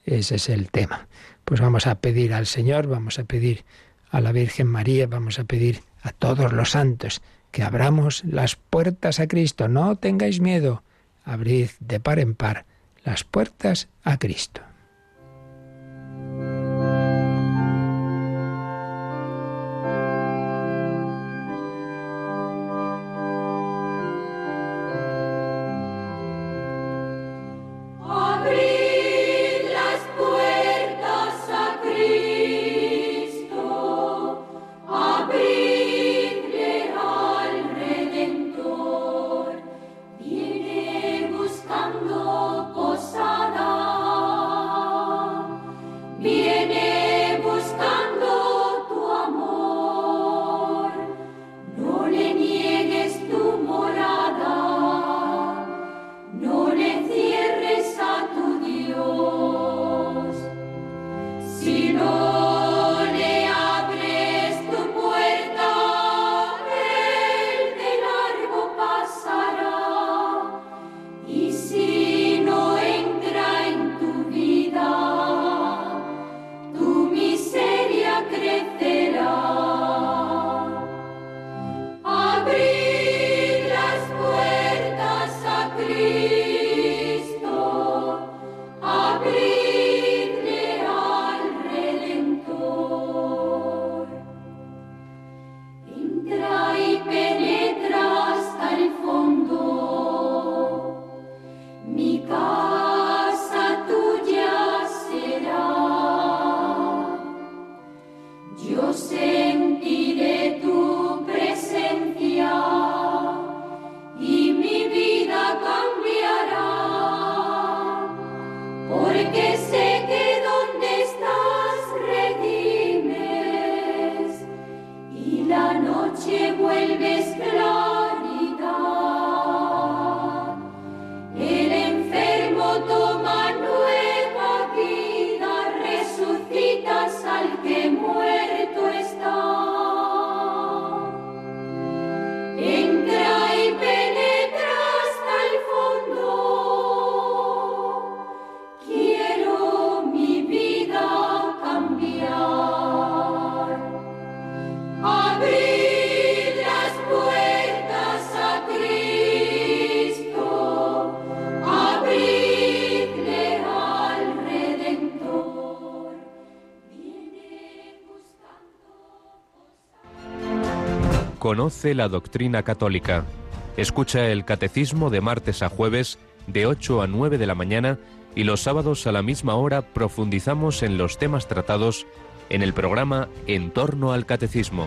Ese es el tema. Pues vamos a pedir al Señor, vamos a pedir a la Virgen María, vamos a pedir a todos los santos que abramos las puertas a Cristo. No tengáis miedo abrid de par en par las puertas a Cristo. Conoce la doctrina católica. Escucha el catecismo de martes a jueves de 8 a 9 de la mañana y los sábados a la misma hora profundizamos en los temas tratados en el programa En torno al catecismo.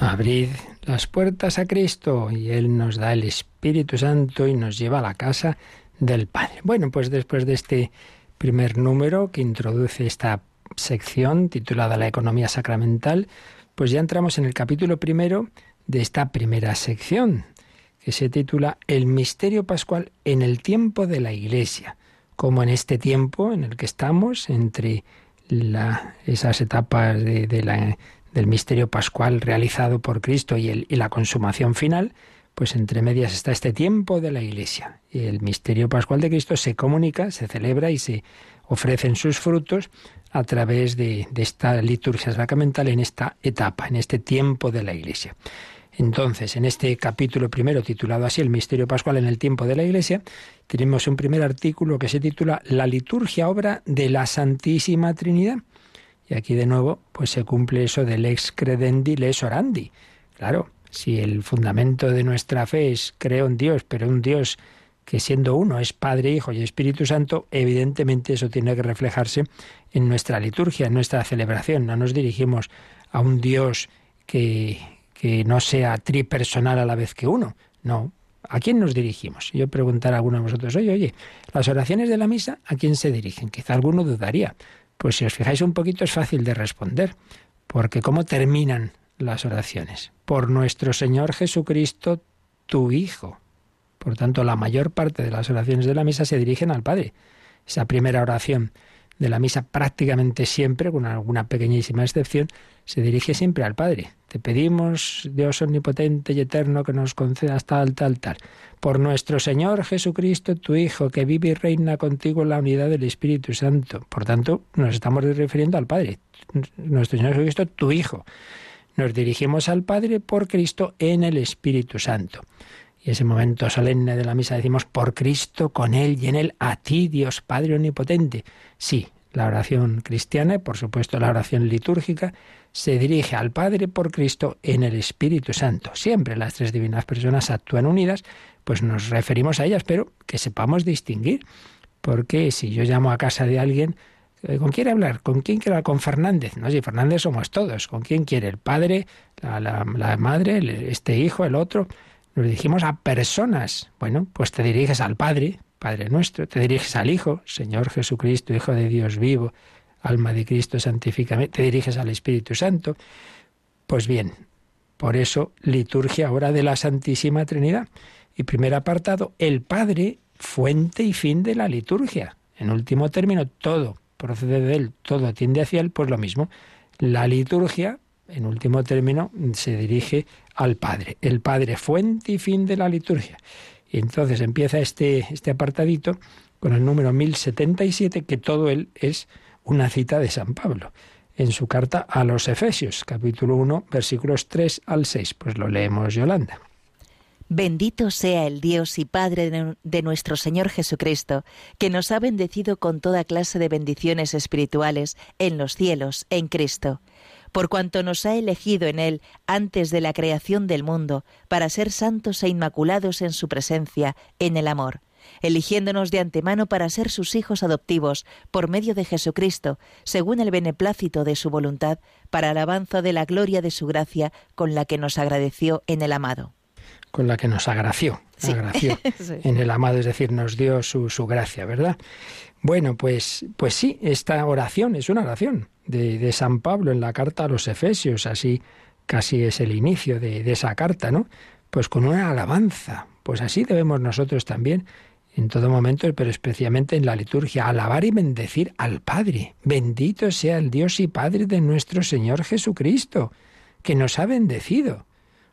Abrid las puertas a Cristo y Él nos da el Espíritu Santo y nos lleva a la casa del Padre. Bueno, pues después de este primer número que introduce esta sección titulada La economía sacramental, pues ya entramos en el capítulo primero de esta primera sección, que se titula El misterio pascual en el tiempo de la Iglesia, como en este tiempo en el que estamos, entre esas etapas del misterio pascual realizado por Cristo y, y la consumación final, pues entre medias está este tiempo de la Iglesia. Y el misterio pascual de Cristo se comunica, se celebra y se ofrecen sus frutos a través de, esta liturgia sacramental en esta etapa, en este tiempo de la Iglesia. Entonces, en este capítulo primero, titulado así El misterio pascual en el tiempo de la Iglesia, tenemos un primer artículo que se titula La liturgia obra de la Santísima Trinidad. Y aquí de nuevo, pues se cumple eso del ex credendi les orandi. Claro, si el fundamento de nuestra fe es creo en Dios, pero un Dios que siendo uno es Padre, Hijo y Espíritu Santo, evidentemente eso tiene que reflejarse en nuestra liturgia, en nuestra celebración. No nos dirigimos a un Dios que, que no sea tripersonal a la vez que uno. No. ¿A quién nos dirigimos? Yo preguntar a alguno de vosotros, oye, oye, las oraciones de la misa, ¿a quién se dirigen? Quizá alguno dudaría. Pues si os fijáis un poquito es fácil de responder, porque ¿cómo terminan las oraciones? Por nuestro Señor Jesucristo, tu Hijo. Por tanto, la mayor parte de las oraciones de la misa se dirigen al Padre. Esa primera oración de la misa prácticamente siempre, con alguna pequeñísima excepción, se dirige siempre al Padre. Te pedimos, Dios omnipotente y eterno, que nos concedas tal, tal, tal. Por nuestro Señor Jesucristo, tu Hijo, que vive y reina contigo en la unidad del Espíritu Santo. Por tanto, nos estamos refiriendo al Padre. Nuestro Señor Jesucristo, tu Hijo. Nos dirigimos al Padre por Cristo en el Espíritu Santo. Y ese momento solemne de la misa decimos, por Cristo, con Él y en Él, a ti, Dios Padre Omnipotente. Sí, la oración cristiana y por supuesto la oración litúrgica se dirige al Padre por Cristo en el Espíritu Santo. Siempre las tres divinas personas actúan unidas, pues nos referimos a ellas, pero que sepamos distinguir. Porque si yo llamo a casa de alguien, eh, ¿con quién hablar? ¿Con quién quiere hablar? Con Fernández. No, si Fernández somos todos. ¿Con quién quiere? ¿El padre, la, la madre, este hijo, el otro? Nos dirigimos a personas. Bueno, pues te diriges al Padre, Padre nuestro, te diriges al Hijo, Señor Jesucristo, Hijo de Dios vivo, alma de Cristo, santificame, te diriges al Espíritu Santo. Pues bien, por eso liturgia ahora de la Santísima Trinidad. Y primer apartado, el Padre, fuente y fin de la liturgia. En último término, todo procede de Él, todo tiende hacia Él, pues lo mismo. La liturgia, en último término, se dirige al Padre, el Padre fuente y fin de la liturgia. Y entonces empieza este, este apartadito con el número 1077, que todo él es una cita de San Pablo en su carta a los Efesios, capítulo 1, versículos 3 al 6. Pues lo leemos, Yolanda. Bendito sea el Dios y Padre de nuestro Señor Jesucristo, que nos ha bendecido con toda clase de bendiciones espirituales en los cielos, en Cristo por cuanto nos ha elegido en Él antes de la creación del mundo, para ser santos e inmaculados en su presencia, en el amor, eligiéndonos de antemano para ser sus hijos adoptivos, por medio de Jesucristo, según el beneplácito de su voluntad, para alabanza de la gloria de su gracia, con la que nos agradeció en el amado. Con la que nos agració, agració en el amado, es decir, nos dio su, su gracia, ¿verdad? Bueno, pues, pues sí, esta oración es una oración de, San Pablo en la carta a los Efesios, así casi es el inicio de, de esa carta, ¿no? Pues con una alabanza, pues así debemos nosotros también en todo momento, pero especialmente en la liturgia, alabar y bendecir al Padre. Bendito sea el Dios y Padre de nuestro Señor Jesucristo, que nos ha bendecido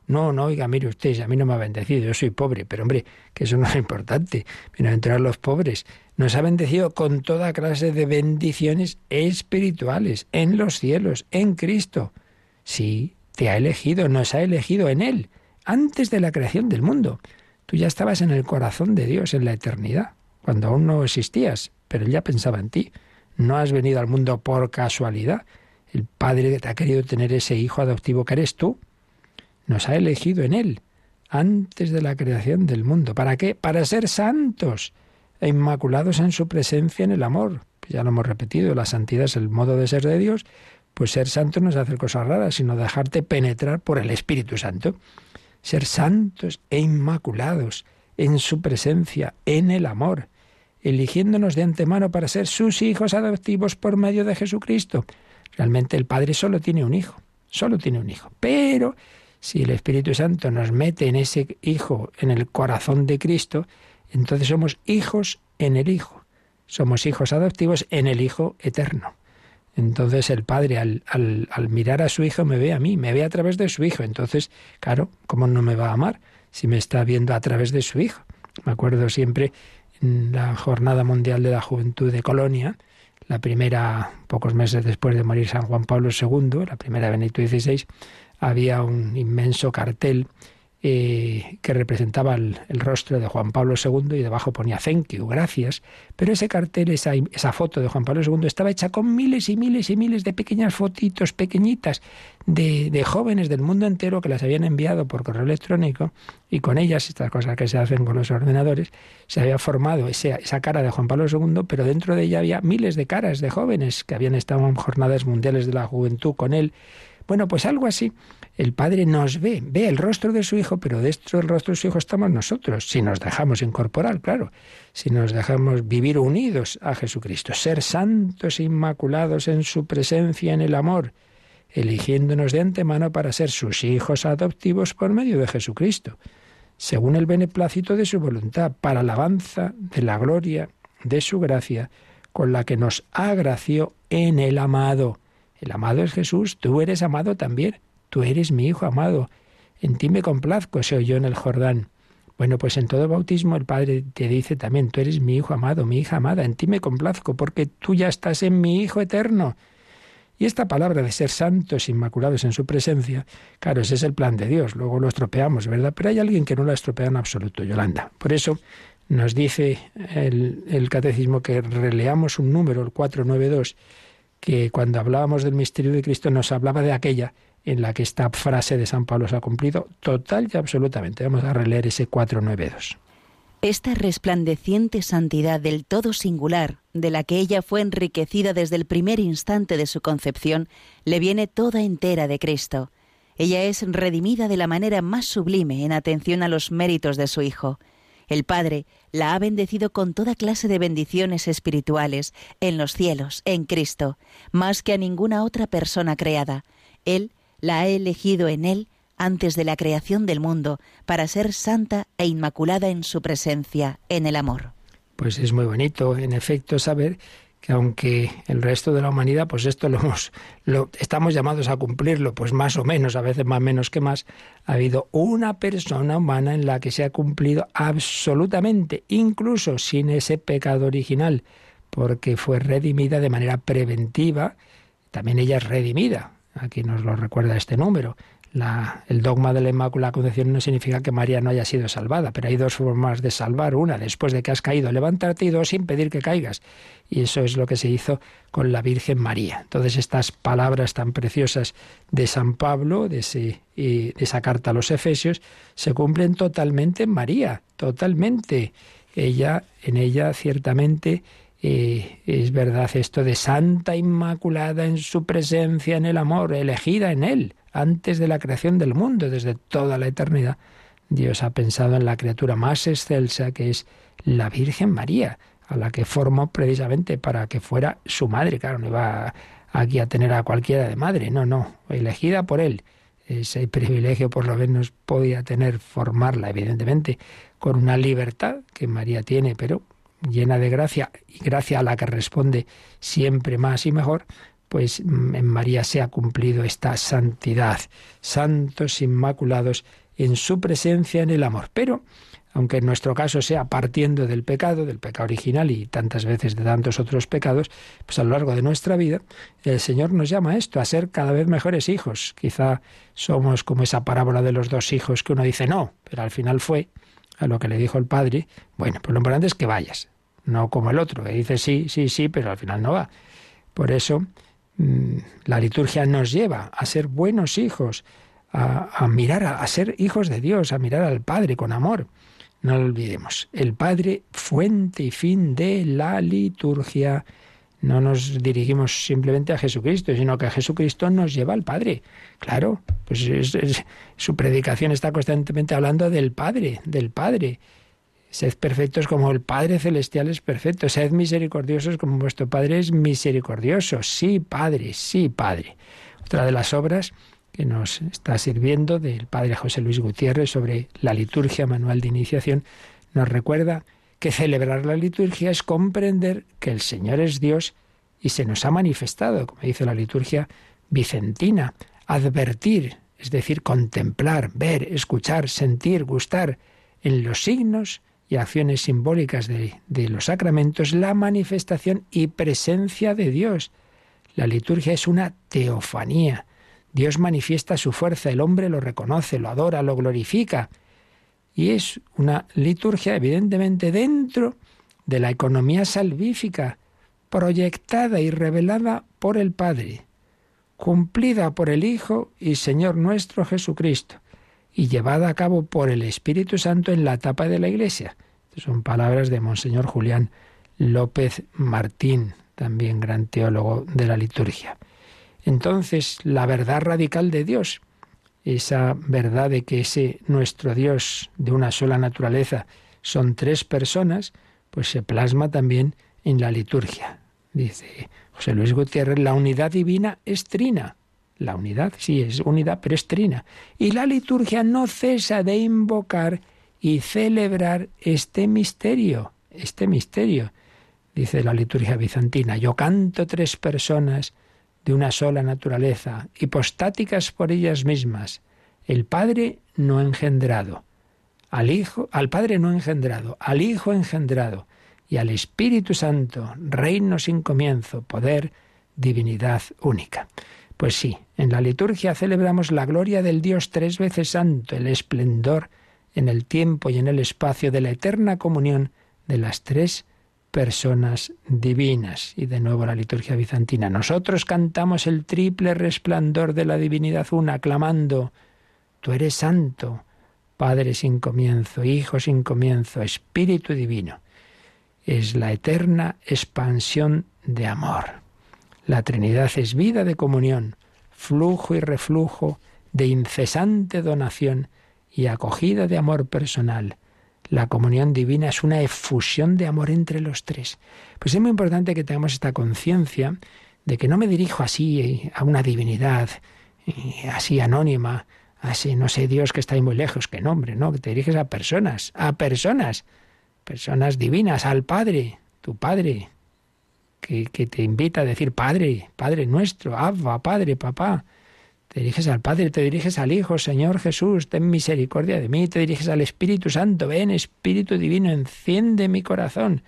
no, no, oiga, mire usted, a mí no me ha bendecido, yo soy pobre, pero hombre, que eso no es importante. entrar los pobres. Nos ha bendecido con toda clase de bendiciones espirituales en los cielos, en Cristo. Sí, te ha elegido, nos ha elegido en Él, antes de la creación del mundo. Tú ya estabas en el corazón de Dios en la eternidad, cuando aún no existías, pero Él ya pensaba en ti. No has venido al mundo por casualidad. El Padre te ha querido tener ese hijo adoptivo que eres tú nos ha elegido en Él, antes de la creación del mundo. ¿Para qué? Para ser santos e inmaculados en su presencia en el amor. Ya lo hemos repetido, la santidad es el modo de ser de Dios, pues ser santo no es hacer cosas raras, sino dejarte penetrar por el Espíritu Santo. Ser santos e inmaculados en su presencia, en el amor, eligiéndonos de antemano para ser sus hijos adoptivos por medio de Jesucristo. Realmente el Padre solo tiene un hijo, solo tiene un hijo. Pero si el Espíritu Santo nos mete en ese hijo, en el corazón de Cristo, entonces somos hijos en el Hijo. Somos hijos adoptivos en el Hijo eterno. Entonces el padre al, al, mirar a su hijo me ve a mí, me ve a través de su hijo. Entonces, claro, ¿cómo no me va a amar si me está viendo a través de su hijo? Me acuerdo siempre en la Jornada Mundial de la Juventud de Colonia, la primera, pocos meses después de morir San Juan Pablo II, la primera Benito XVI, había un inmenso cartel eh, que representaba el, rostro de Juan Pablo II y debajo ponía thank you, gracias. Pero ese cartel, esa, foto de Juan Pablo II estaba hecha con miles y miles y miles de pequeñas fotitos pequeñitas de, jóvenes del mundo entero que las habían enviado por correo electrónico y con ellas, estas cosas que se hacen con los ordenadores, se había formado esa cara de Juan Pablo II, pero dentro de ella había miles de caras de jóvenes que habían estado en jornadas mundiales de la juventud con él. Bueno, pues algo así el Padre nos ve, ve el rostro de su Hijo, pero dentro del rostro de su Hijo estamos nosotros, si nos dejamos incorporar, claro, si nos dejamos vivir unidos a Jesucristo, ser santos e inmaculados en su presencia en el amor, eligiéndonos de antemano para ser sus hijos adoptivos por medio de Jesucristo, según el beneplácito de su voluntad, para alabanza de la gloria de su gracia, con la que nos agració en el amado. El amado es Jesús, tú eres amado también. Tú eres mi Hijo amado, en ti me complazco, se oyó en el Jordán. Bueno, pues en todo bautismo el Padre te dice también, tú eres mi Hijo amado, mi hija amada, en ti me complazco, porque tú ya estás en mi Hijo eterno. Y esta palabra de ser santos, inmaculados en su presencia, claro, ese es el plan de Dios, luego lo estropeamos, ¿verdad? Pero hay alguien que no lo estropea en absoluto, Yolanda. Por eso nos dice el, el catecismo que releamos un número, el 492, que cuando hablábamos del misterio de Cristo nos hablaba de aquella en la que esta frase de San Pablo se ha cumplido total y absolutamente. Vamos a releer ese 492. Esta resplandeciente santidad del todo singular, de la que ella fue enriquecida desde el primer instante de su concepción, le viene toda entera de Cristo. Ella es redimida de la manera más sublime en atención a los méritos de su Hijo. El Padre la ha bendecido con toda clase de bendiciones espirituales en los cielos, en Cristo, más que a ninguna otra persona creada. Él la ha elegido en Él antes de la creación del mundo para ser santa e inmaculada en su presencia, en el amor. Pues es muy bonito, en efecto, saber que aunque el resto de la humanidad, pues esto lo hemos, lo, estamos llamados a cumplirlo, pues más o menos, a veces más menos que más, ha habido una persona humana en la que se ha cumplido absolutamente, incluso sin ese pecado original, porque fue redimida de manera preventiva, también ella es redimida, Aquí nos lo recuerda este número. El dogma de la Inmaculada Concepción no significa que María no haya sido salvada, pero hay dos formas de salvar. Una, después de que has caído, levantarte y dos, impedir que caigas. Y eso es lo que se hizo con la Virgen María. Entonces estas palabras tan preciosas de San Pablo, de, de esa carta a los Efesios, se cumplen totalmente en María, totalmente. Ella, en ella ciertamente es verdad esto de Santa Inmaculada en su presencia, en el amor, elegida en Él, antes de la creación del mundo, desde toda la eternidad. Dios ha pensado en la criatura más excelsa que es la Virgen María, a la que formó precisamente para que fuera su madre. Claro, no iba aquí a tener a cualquiera de madre, no, no, elegida por Él. Ese privilegio por lo menos podía tener formarla, evidentemente, con una libertad que María tiene, pero llena de gracia y gracia a la que responde siempre más y mejor, pues mm, en María se ha cumplido esta santidad, santos inmaculados en su presencia en el amor. Pero, aunque en nuestro caso sea partiendo del pecado, del pecado original y tantas veces de tantos otros pecados, pues a lo largo de nuestra vida, el Señor nos llama a esto, a ser cada vez mejores hijos. Quizá somos como esa parábola de los dos hijos que uno dice no, pero al final fue a lo que le dijo el padre, bueno, pues lo importante es que vayas, no como el otro, que dice sí, sí, sí, pero al final no va. Por eso la liturgia nos lleva a ser buenos hijos, a, mirar, a, ser hijos de Dios, a mirar al Padre con amor. No lo olvidemos. El Padre, fuente y fin de la liturgia. No nos dirigimos simplemente a Jesucristo, sino que Jesucristo nos lleva al Padre. Claro, pues su predicación está constantemente hablando del Padre, del Padre. Sed perfectos como el Padre Celestial es perfecto. Sed misericordiosos como vuestro Padre es misericordioso. Sí, Padre, sí, Padre. Otra de las obras que nos está sirviendo del Padre José Luis Gutiérrez sobre la liturgia manual de iniciación nos recuerda que celebrar la liturgia es comprender que el Señor es Dios y se nos ha manifestado, como dice la liturgia vicentina, advertir, es decir, contemplar, ver, escuchar, sentir, gustar en los signos y acciones simbólicas de, de, los sacramentos la manifestación y presencia de Dios. La liturgia es una teofanía. Dios manifiesta su fuerza, el hombre lo reconoce, lo adora, lo glorifica. Y es una liturgia evidentemente dentro de la economía salvífica, proyectada y revelada por el Padre, cumplida por el Hijo y Señor nuestro Jesucristo y llevada a cabo por el Espíritu Santo en la etapa de la Iglesia. son palabras de Monseñor Julián López Martín, también gran teólogo de la liturgia. Entonces, la verdad radical de Dios, esa verdad de que ese nuestro Dios de una sola naturaleza son tres personas, pues se plasma también en la liturgia. Dice José Luis Gutiérrez, la unidad divina es trina. La unidad, sí, es unidad, pero es trina. Y la liturgia no cesa de invocar y celebrar este misterio, este misterio. Dice la liturgia bizantina, yo canto tres personas de una sola naturaleza, hipostáticas por ellas mismas, el Padre no engendrado, al Hijo, al Padre no engendrado, al Hijo engendrado y al Espíritu Santo, reino sin comienzo, poder, divinidad única. Pues sí, en la liturgia celebramos la gloria del Dios tres veces santo, el esplendor en el tiempo y en el espacio de la eterna comunión de las tres personas divinas. Y de nuevo la liturgia bizantina. Nosotros cantamos el triple resplandor de la divinidad una, clamando, Tú eres santo, Padre sin comienzo, Hijo sin comienzo, Espíritu divino es la eterna expansión de amor. La Trinidad es vida de comunión, flujo y reflujo de incesante donación y acogida de amor personal. La comunión divina es una efusión de amor entre los tres. Pues es muy importante que tengamos esta conciencia de que no me dirijo así a una divinidad, eh, así anónima, así, no sé, Dios que está ahí muy lejos, que nombre, no, que te diriges a personas, a personas personas divinas, al Padre, tu Padre, que, te invita a decir Padre, Padre nuestro, Abba, Padre, Papá. Te diriges al Padre, te diriges al Hijo, Señor Jesús, ten misericordia de mí, te diriges al Espíritu Santo, ven Espíritu Divino, enciende mi corazón.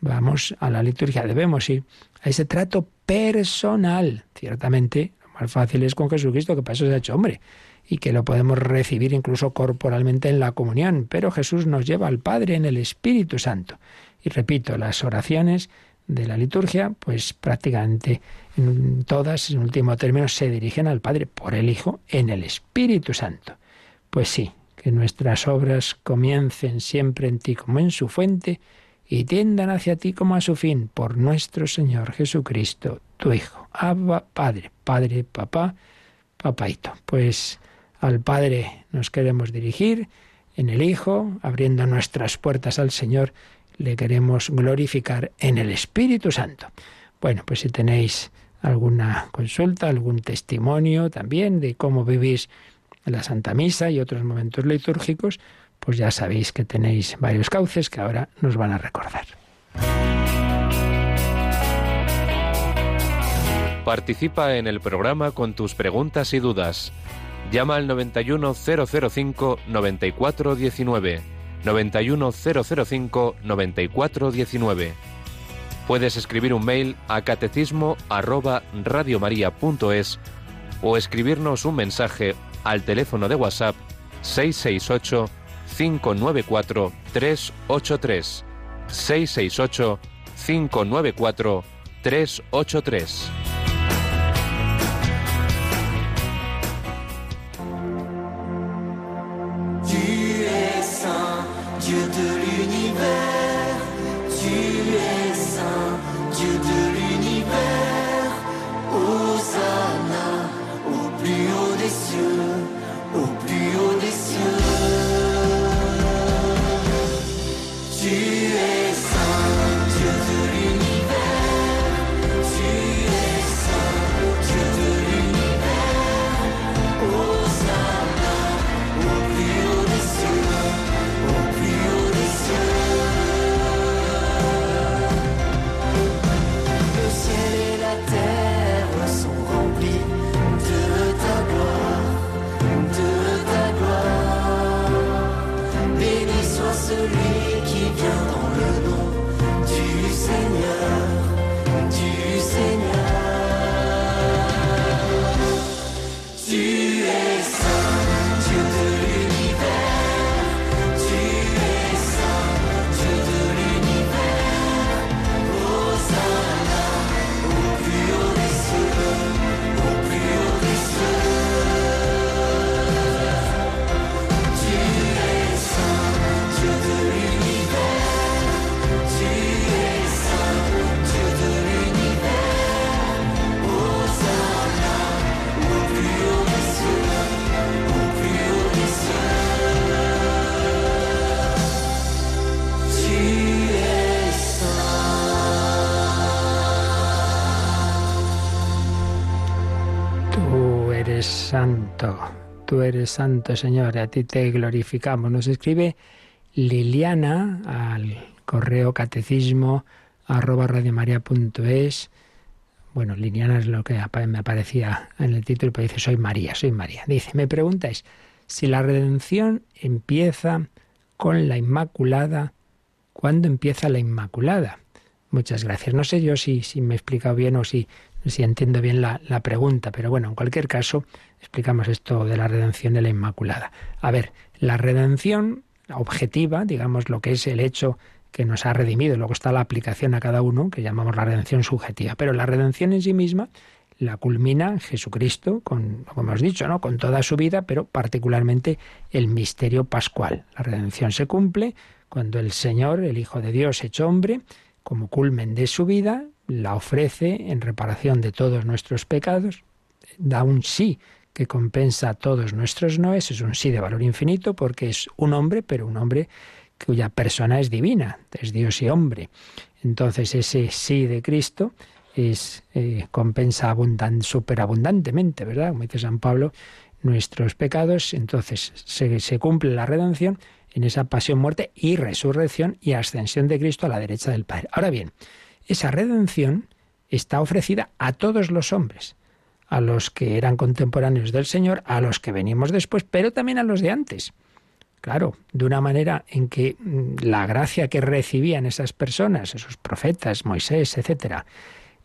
Vamos a la liturgia, debemos ir a ese trato personal. Ciertamente, lo más fácil es con Jesucristo, que para eso se ha hecho hombre y que lo podemos recibir incluso corporalmente en la comunión, pero Jesús nos lleva al Padre en el Espíritu Santo. Y repito, las oraciones de la liturgia, pues prácticamente en todas, en último término, se dirigen al Padre por el Hijo en el Espíritu Santo. Pues sí, que nuestras obras comiencen siempre en ti como en su fuente y tiendan hacia ti como a su fin, por nuestro Señor Jesucristo, tu Hijo. Abba, Padre, Padre, Papá, Papaito. Pues al Padre nos queremos dirigir, en el Hijo, abriendo nuestras puertas al Señor, le queremos glorificar en el Espíritu Santo. Bueno, pues si tenéis alguna consulta, algún testimonio también de cómo vivís la Santa Misa y otros momentos litúrgicos, pues ya sabéis que tenéis varios cauces que ahora nos van a recordar. Participa en el programa con tus preguntas y dudas. Llama al 91005 9419. 91005 9419. Puedes escribir un mail a catecismo arroba radiomaria.es o escribirnos un mensaje al teléfono de WhatsApp 668 594 383 668 594 383 santo, Señor, a ti te glorificamos. Nos escribe Liliana al correo catecismo arroba radiomaria.es. Bueno, Liliana es lo que me aparecía en el título, pero dice, soy María, soy María. Dice, me preguntáis si la redención empieza con la Inmaculada, ¿cuándo empieza la Inmaculada? Muchas gracias. No sé yo si, si me he explicado bien o si si entiendo bien la, la, pregunta, pero bueno, en cualquier caso, explicamos esto de la redención de la Inmaculada. A ver, la redención objetiva, digamos, lo que es el hecho que nos ha redimido, luego está la aplicación a cada uno, que llamamos la redención subjetiva, pero la redención en sí misma la culmina Jesucristo, con, como hemos dicho, ¿no? con toda su vida, pero particularmente el misterio pascual. La redención se cumple cuando el Señor, el Hijo de Dios hecho hombre, como culmen de su vida, la ofrece en reparación de todos nuestros pecados, da un sí que compensa todos nuestros noes, es un sí de valor infinito porque es un hombre, pero un hombre cuya persona es divina, es Dios y hombre. Entonces ese sí de Cristo es eh, compensa abundante, superabundantemente, ¿verdad? Como dice San Pablo, nuestros pecados, entonces se, se cumple la redención en esa pasión, muerte y resurrección y ascensión de Cristo a la derecha del Padre. Ahora bien, esa redención está ofrecida a todos los hombres, a los que eran contemporáneos del Señor, a los que venimos después, pero también a los de antes. Claro, de una manera en que mm, la gracia que recibían esas personas, esos profetas, Moisés, etcétera,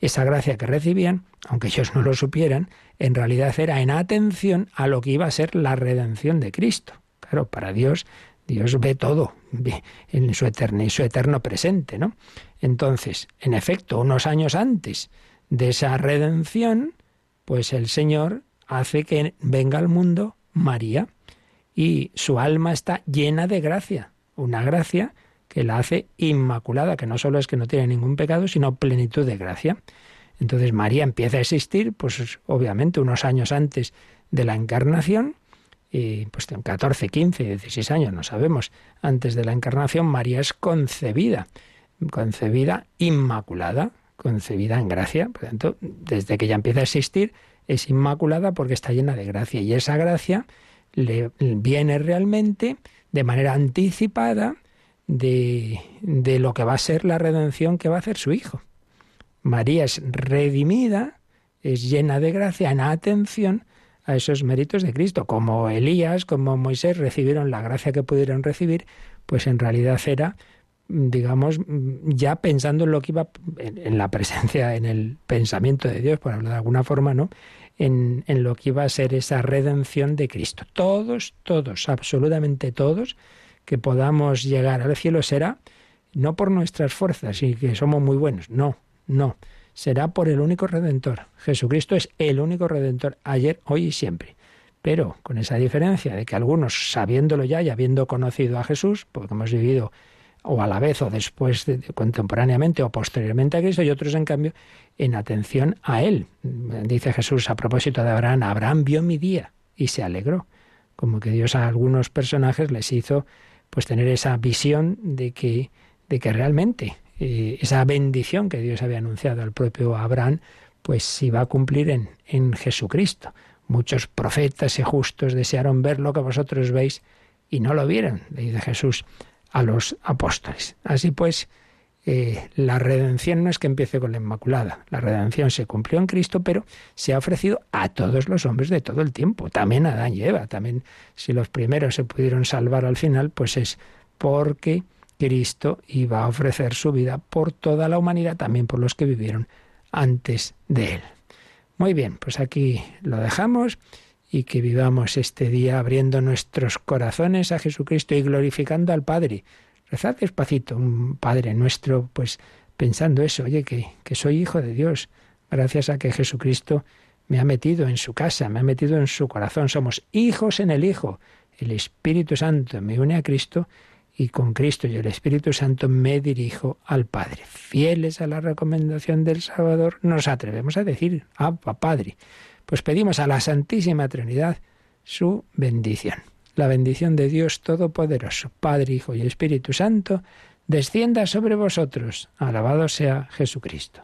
esa gracia que recibían, aunque ellos no lo supieran, en realidad era en atención a lo que iba a ser la redención de Cristo. Claro, para Dios Dios ve todo en su eterno, su eterno presente, ¿no? Entonces, en efecto, unos años antes de esa redención, pues el Señor hace que venga al mundo María y su alma está llena de gracia, una gracia que la hace inmaculada, que no solo es que no tiene ningún pecado, sino plenitud de gracia. Entonces María empieza a existir, pues obviamente unos años antes de la encarnación, y pues 14, 15, 16 años, no sabemos, antes de la encarnación, María es concebida, concebida inmaculada, concebida en gracia. Por tanto, desde que ella empieza a existir, es inmaculada porque está llena de gracia. Y esa gracia viene realmente de manera anticipada de, de lo que va a ser la redención que va a hacer su Hijo. María es redimida, es llena de gracia en atención a esos méritos de Cristo. Como Elías, como Moisés recibieron la gracia que pudieron recibir, pues en realidad era, digamos, ya pensando en lo que iba, en, la presencia, en el pensamiento de Dios, por hablar de alguna forma, ¿no? En, en lo que iba a ser esa redención de Cristo. Todos, todos, absolutamente todos, que podamos llegar al cielo será no por nuestras fuerzas y que somos muy buenos, no, no será por el único redentor. Jesucristo es el único redentor ayer, hoy y siempre. pero con esa diferencia de que algunos, sabiéndolo ya y habiendo conocido a Jesús, porque hemos vivido o a la vez o después, contemporáneamente o posteriormente a Cristo, y otros, en cambio, en atención a Él. Dice Jesús a propósito de Abraham, Abraham vio mi día y se alegró. Como que Dios a algunos personajes les hizo pues tener esa visión de que, de que realmente eh, esa bendición que Dios había anunciado al propio Abraham, pues se iba a cumplir en, en Jesucristo. Muchos profetas y justos desearon ver lo que vosotros veis y no lo vieron, le dice Jesús a los apóstoles. Así pues, eh, la redención no es que empiece con la Inmaculada. La redención se cumplió en Cristo, pero se ha ofrecido a todos los hombres de todo el tiempo. También a Adán y Eva. También, si los primeros se pudieron salvar al final, pues es porque Cristo iba a ofrecer su vida por toda la humanidad, también por los que vivieron antes de él. Muy bien, pues aquí lo dejamos y que vivamos este día abriendo nuestros corazones a Jesucristo y glorificando al Padre. Rezad despacito, un Padre nuestro, pues pensando eso, oye, que, que soy hijo de Dios, gracias a que Jesucristo me ha metido en su casa, me ha metido en su corazón. Somos hijos en el Hijo. El Espíritu Santo me une a Cristo y con Cristo y el Espíritu Santo me dirijo al Padre. Fieles a la recomendación del Salvador, nos atrevemos a decir, Abba Padre pues pedimos a la Santísima Trinidad su bendición. La bendición de Dios Todopoderoso, Padre, Hijo y Espíritu Santo, descienda sobre vosotros. Alabado sea Jesucristo.